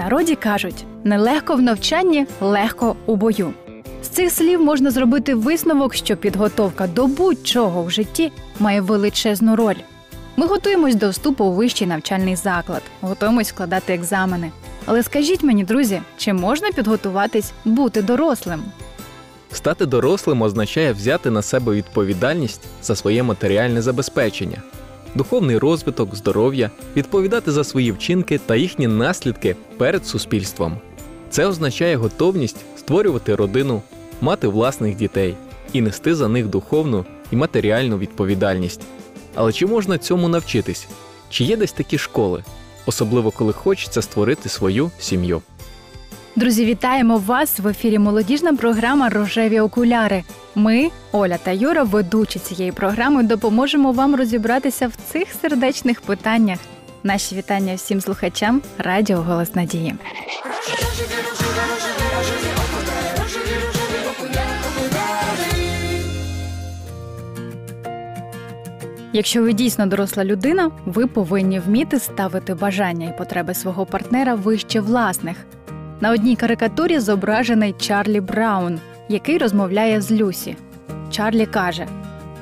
народі кажуть: нелегко в навчанні, легко у бою. З цих слів можна зробити висновок, що підготовка до будь-чого в житті має величезну роль. Ми готуємось до вступу у вищий навчальний заклад, готуємось складати екзамени. Але скажіть мені, друзі, чи можна підготуватись бути дорослим? Стати дорослим означає взяти на себе відповідальність за своє матеріальне забезпечення, духовний розвиток, здоров'я, відповідати за свої вчинки та їхні наслідки перед суспільством. Це означає готовність створювати родину, мати власних дітей і нести за них духовну і матеріальну відповідальність. Але чи можна цьому навчитись? Чи є десь такі школи, особливо коли хочеться створити свою сім'ю? Друзі, вітаємо вас в ефірі молодіжна програма Рожеві окуляри. Ми, Оля та Юра, ведучі цієї програми, допоможемо вам розібратися в цих сердечних питаннях. Наші вітання всім слухачам Радіо Голос Надії. Якщо ви дійсно доросла людина, ви повинні вміти ставити бажання і потреби свого партнера вище власних. На одній карикатурі зображений Чарлі Браун, який розмовляє з Люсі. Чарлі каже: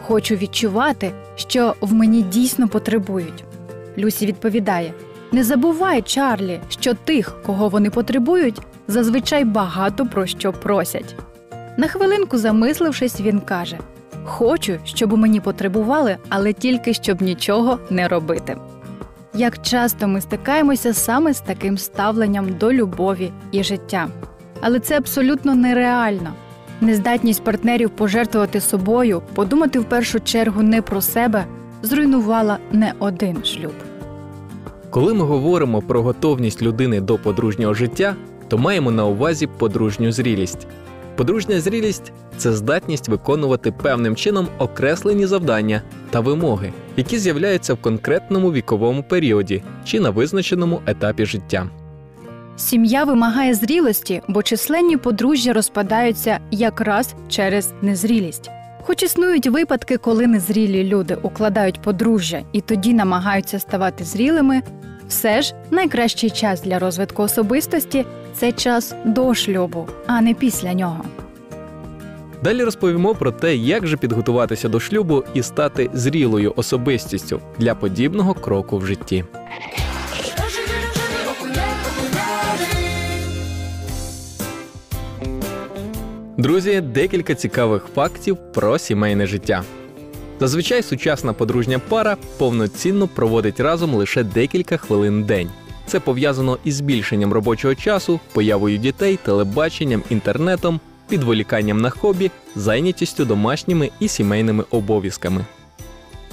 Хочу відчувати, що в мені дійсно потребують. Люсі відповідає: Не забувай, Чарлі, що тих, кого вони потребують, зазвичай багато про що просять. На хвилинку замислившись, він каже: Хочу, щоб мені потребували, але тільки щоб нічого не робити. Як часто ми стикаємося саме з таким ставленням до любові і життя. Але це абсолютно нереально. Нездатність партнерів пожертвувати собою, подумати в першу чергу не про себе, зруйнувала не один шлюб. Коли ми говоримо про готовність людини до подружнього життя, то маємо на увазі подружню зрілість. Подружня зрілість це здатність виконувати певним чином окреслені завдання та вимоги, які з'являються в конкретному віковому періоді чи на визначеному етапі життя. Сім'я вимагає зрілості, бо численні подружжя розпадаються якраз через незрілість. Хоч існують випадки, коли незрілі люди укладають подружжя і тоді намагаються ставати зрілими, все ж найкращий час для розвитку особистості це час до шлюбу, а не після нього. Далі розповімо про те, як же підготуватися до шлюбу і стати зрілою особистістю для подібного кроку в житті. Друзі, декілька цікавих фактів про сімейне життя. Зазвичай сучасна подружня пара повноцінно проводить разом лише декілька хвилин в день. Це пов'язано із збільшенням робочого часу, появою дітей, телебаченням, інтернетом, підволіканням на хобі, зайнятістю домашніми і сімейними обов'язками.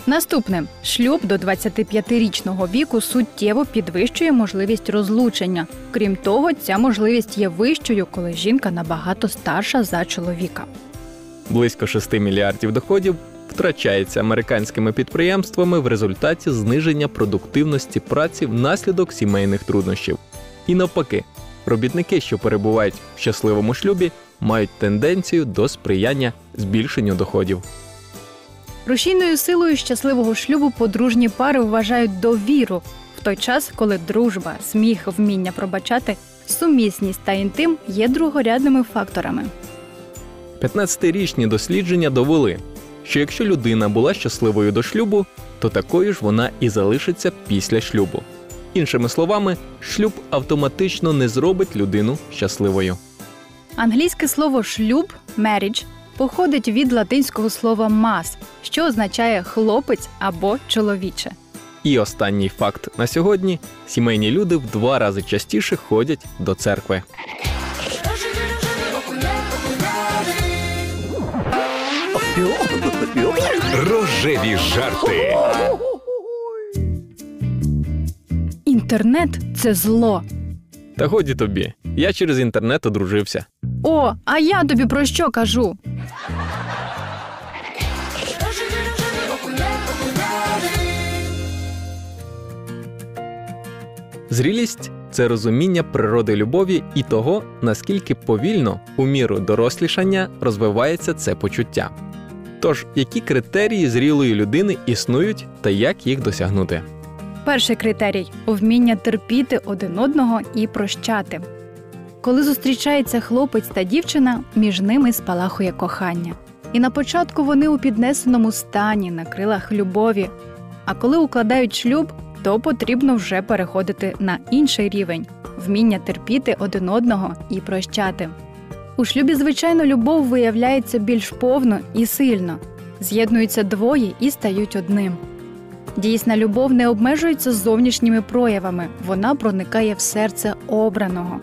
Наступне шлюб до 25-річного віку суттєво підвищує можливість розлучення. Крім того, ця можливість є вищою, коли жінка набагато старша за чоловіка. Близько 6 мільярдів доходів втрачається американськими підприємствами в результаті зниження продуктивності праці внаслідок сімейних труднощів. І навпаки, робітники, що перебувають в щасливому шлюбі, мають тенденцію до сприяння збільшенню доходів. Рушійною силою щасливого шлюбу подружні пари вважають довіру в той час, коли дружба, сміх, вміння пробачати, сумісність та інтим є другорядними факторами. 15-річні дослідження довели, що якщо людина була щасливою до шлюбу, то такою ж вона і залишиться після шлюбу. Іншими словами, шлюб автоматично не зробить людину щасливою. Англійське слово шлюб marriage походить від латинського слова мас, що означає хлопець або чоловіче. І останній факт на сьогодні: сімейні люди в два рази частіше ходять до церкви. Рожеві жарти. Інтернет це зло. Та годі тобі, я через інтернет одружився. О, а я тобі про що кажу? Зрілість це розуміння природи любові і того, наскільки повільно, у міру дорослішання, розвивається це почуття. Тож, які критерії зрілої людини існують та як їх досягнути? Перший критерій вміння терпіти один одного і прощати. Коли зустрічається хлопець та дівчина, між ними спалахує кохання. І на початку вони у піднесеному стані на крилах любові. А коли укладають шлюб, то потрібно вже переходити на інший рівень вміння терпіти один одного і прощати. У шлюбі, звичайно, любов виявляється більш повно і сильно, з'єднуються двоє і стають одним. Дійсна любов не обмежується зовнішніми проявами, вона проникає в серце обраного.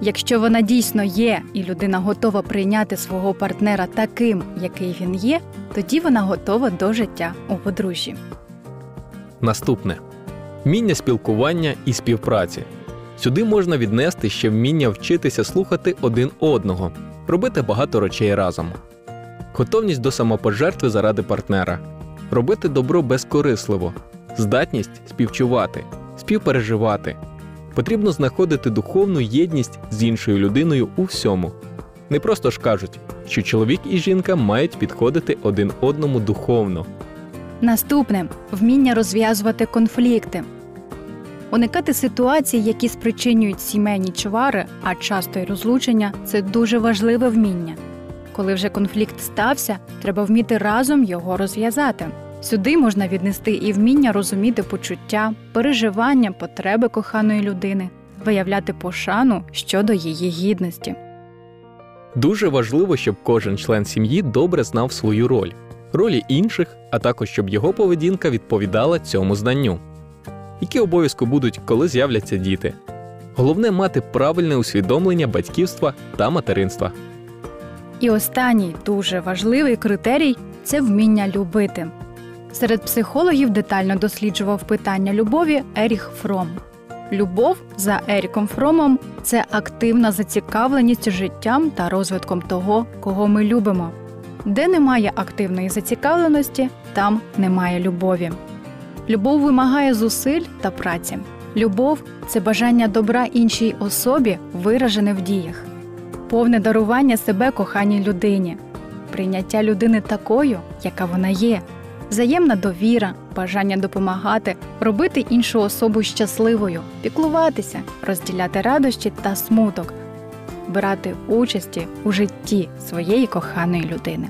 Якщо вона дійсно є, і людина готова прийняти свого партнера таким, який він є, тоді вона готова до життя у подружжі. Наступне вміння спілкування і співпраці. Сюди можна віднести ще вміння вчитися слухати один одного, робити багато речей разом, готовність до самопожертви заради партнера, робити добро безкорисливо, здатність співчувати, співпереживати. Потрібно знаходити духовну єдність з іншою людиною у всьому. Не просто ж кажуть, що чоловік і жінка мають підходити один одному духовно. Наступне вміння розв'язувати конфлікти, уникати ситуацій, які спричинюють сімейні чвари, а часто й розлучення це дуже важливе вміння. Коли вже конфлікт стався, треба вміти разом його розв'язати. Сюди можна віднести і вміння розуміти почуття, переживання, потреби коханої людини, виявляти пошану щодо її гідності. Дуже важливо, щоб кожен член сім'ї добре знав свою роль, ролі інших, а також щоб його поведінка відповідала цьому знанню. Які обов'язки будуть, коли з'являться діти. Головне мати правильне усвідомлення батьківства та материнства. І останній дуже важливий критерій це вміння любити. Серед психологів детально досліджував питання любові Еріх Фром. Любов за Еріком Фромом це активна зацікавленість життям та розвитком того, кого ми любимо. Де немає активної зацікавленості, там немає любові. Любов вимагає зусиль та праці. Любов це бажання добра іншій особі, виражене в діях, повне дарування себе коханій людині, прийняття людини такою, яка вона є, взаємна довіра, бажання допомагати, робити іншу особу щасливою, піклуватися, розділяти радощі та смуток, брати участі у житті своєї коханої людини.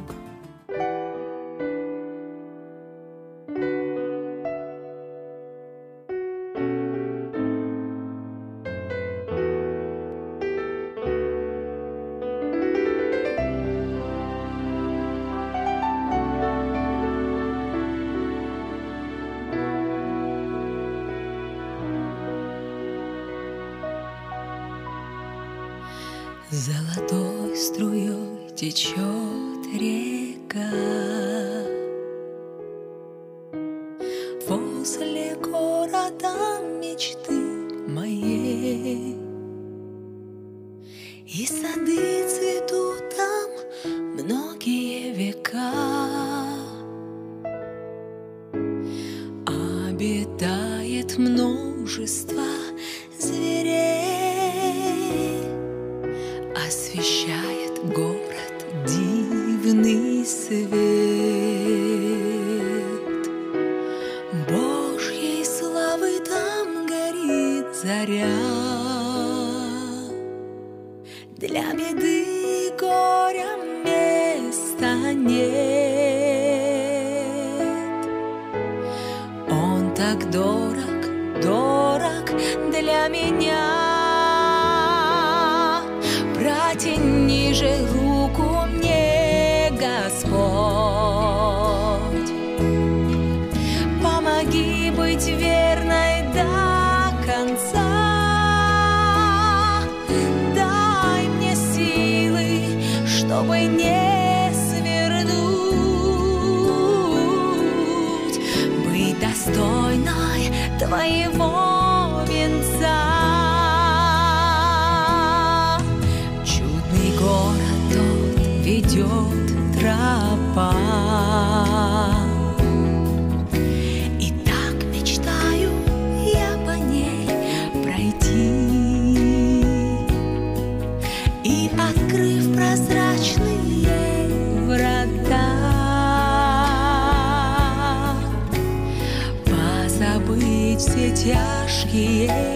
Течет река. Возле города мечты моей заря. Для беды горя места нет. Он так дорог, дорог для меня. Тропа. И так мечтаю я по ней пройти. И открыв прозрачные врата, позабыть все тяжкие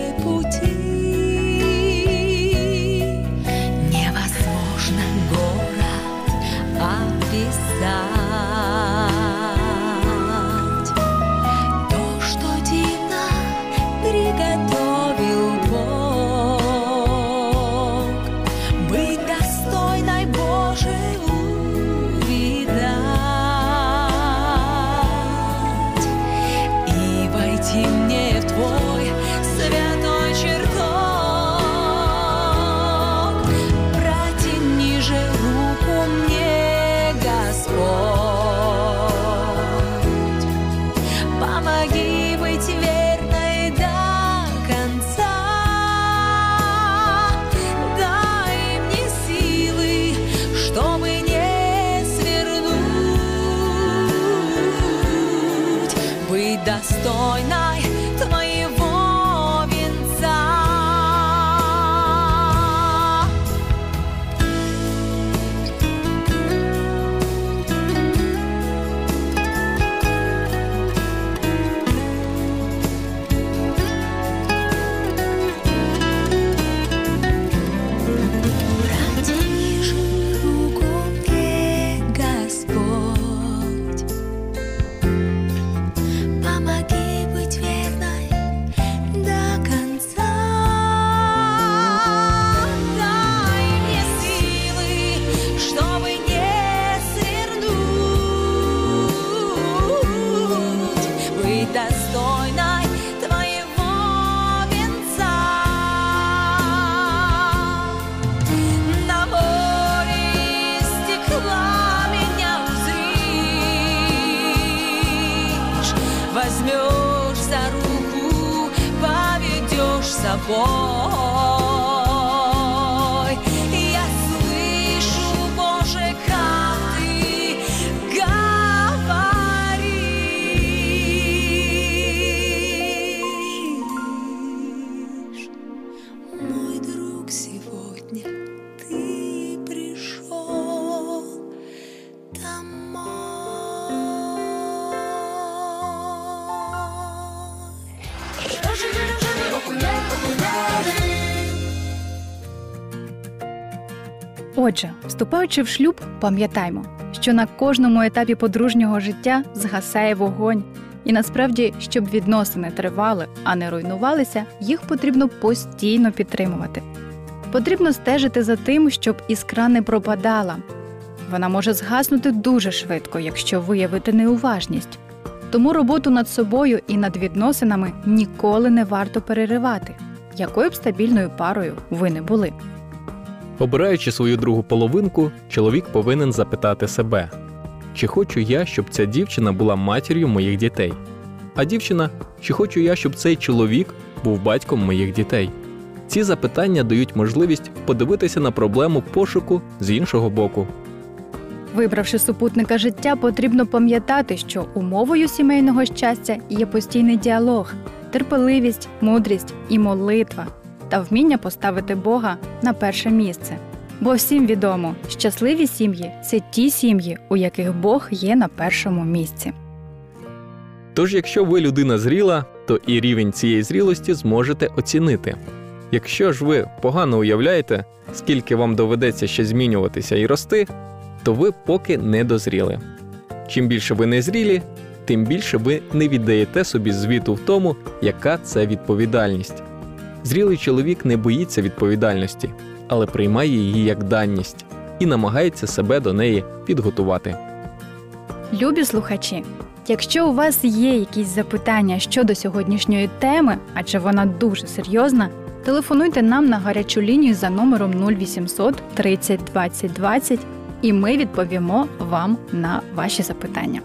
за руку, поведешь с собой. Отже, вступаючи в шлюб, пам'ятаймо, що на кожному етапі подружнього життя згасає вогонь, і насправді, щоб відносини тривали, а не руйнувалися, їх потрібно постійно підтримувати. Потрібно стежити за тим, щоб іскра не пропадала. Вона може згаснути дуже швидко, якщо виявити неуважність. Тому роботу над собою і над відносинами ніколи не варто переривати, якою б стабільною парою ви не були. Обираючи свою другу половинку, чоловік повинен запитати себе: чи хочу я, щоб ця дівчина була матір'ю моїх дітей? А дівчина, чи хочу я, щоб цей чоловік був батьком моїх дітей? Ці запитання дають можливість подивитися на проблему пошуку з іншого боку. Вибравши супутника життя, потрібно пам'ятати, що умовою сімейного щастя є постійний діалог, терпеливість, мудрість і молитва та вміння поставити Бога на перше місце. Бо всім відомо, щасливі сім'ї це ті сім'ї, у яких Бог є на першому місці. Тож, якщо ви людина зріла, то і рівень цієї зрілості зможете оцінити. Якщо ж ви погано уявляєте, скільки вам доведеться ще змінюватися і рости, то ви поки не дозріли. Чим більше ви не зрілі, тим більше ви не віддаєте собі звіту в тому, яка це відповідальність. Зрілий чоловік не боїться відповідальності, але приймає її як данність і намагається себе до неї підготувати. Любі слухачі, якщо у вас є якісь запитання щодо сьогоднішньої теми, адже вона дуже серйозна, телефонуйте нам на гарячу лінію за номером 0800 30 20 20 і ми відповімо вам на ваші запитання.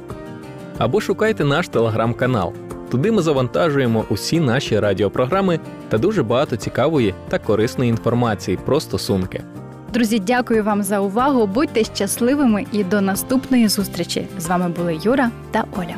Або шукайте наш телеграм-канал. Туди ми завантажуємо усі наші радіопрограми та дуже багато цікавої та корисної інформації про стосунки. Друзі, дякую вам за увагу. Будьте щасливими і до наступної зустрічі. З вами були Юра та Оля.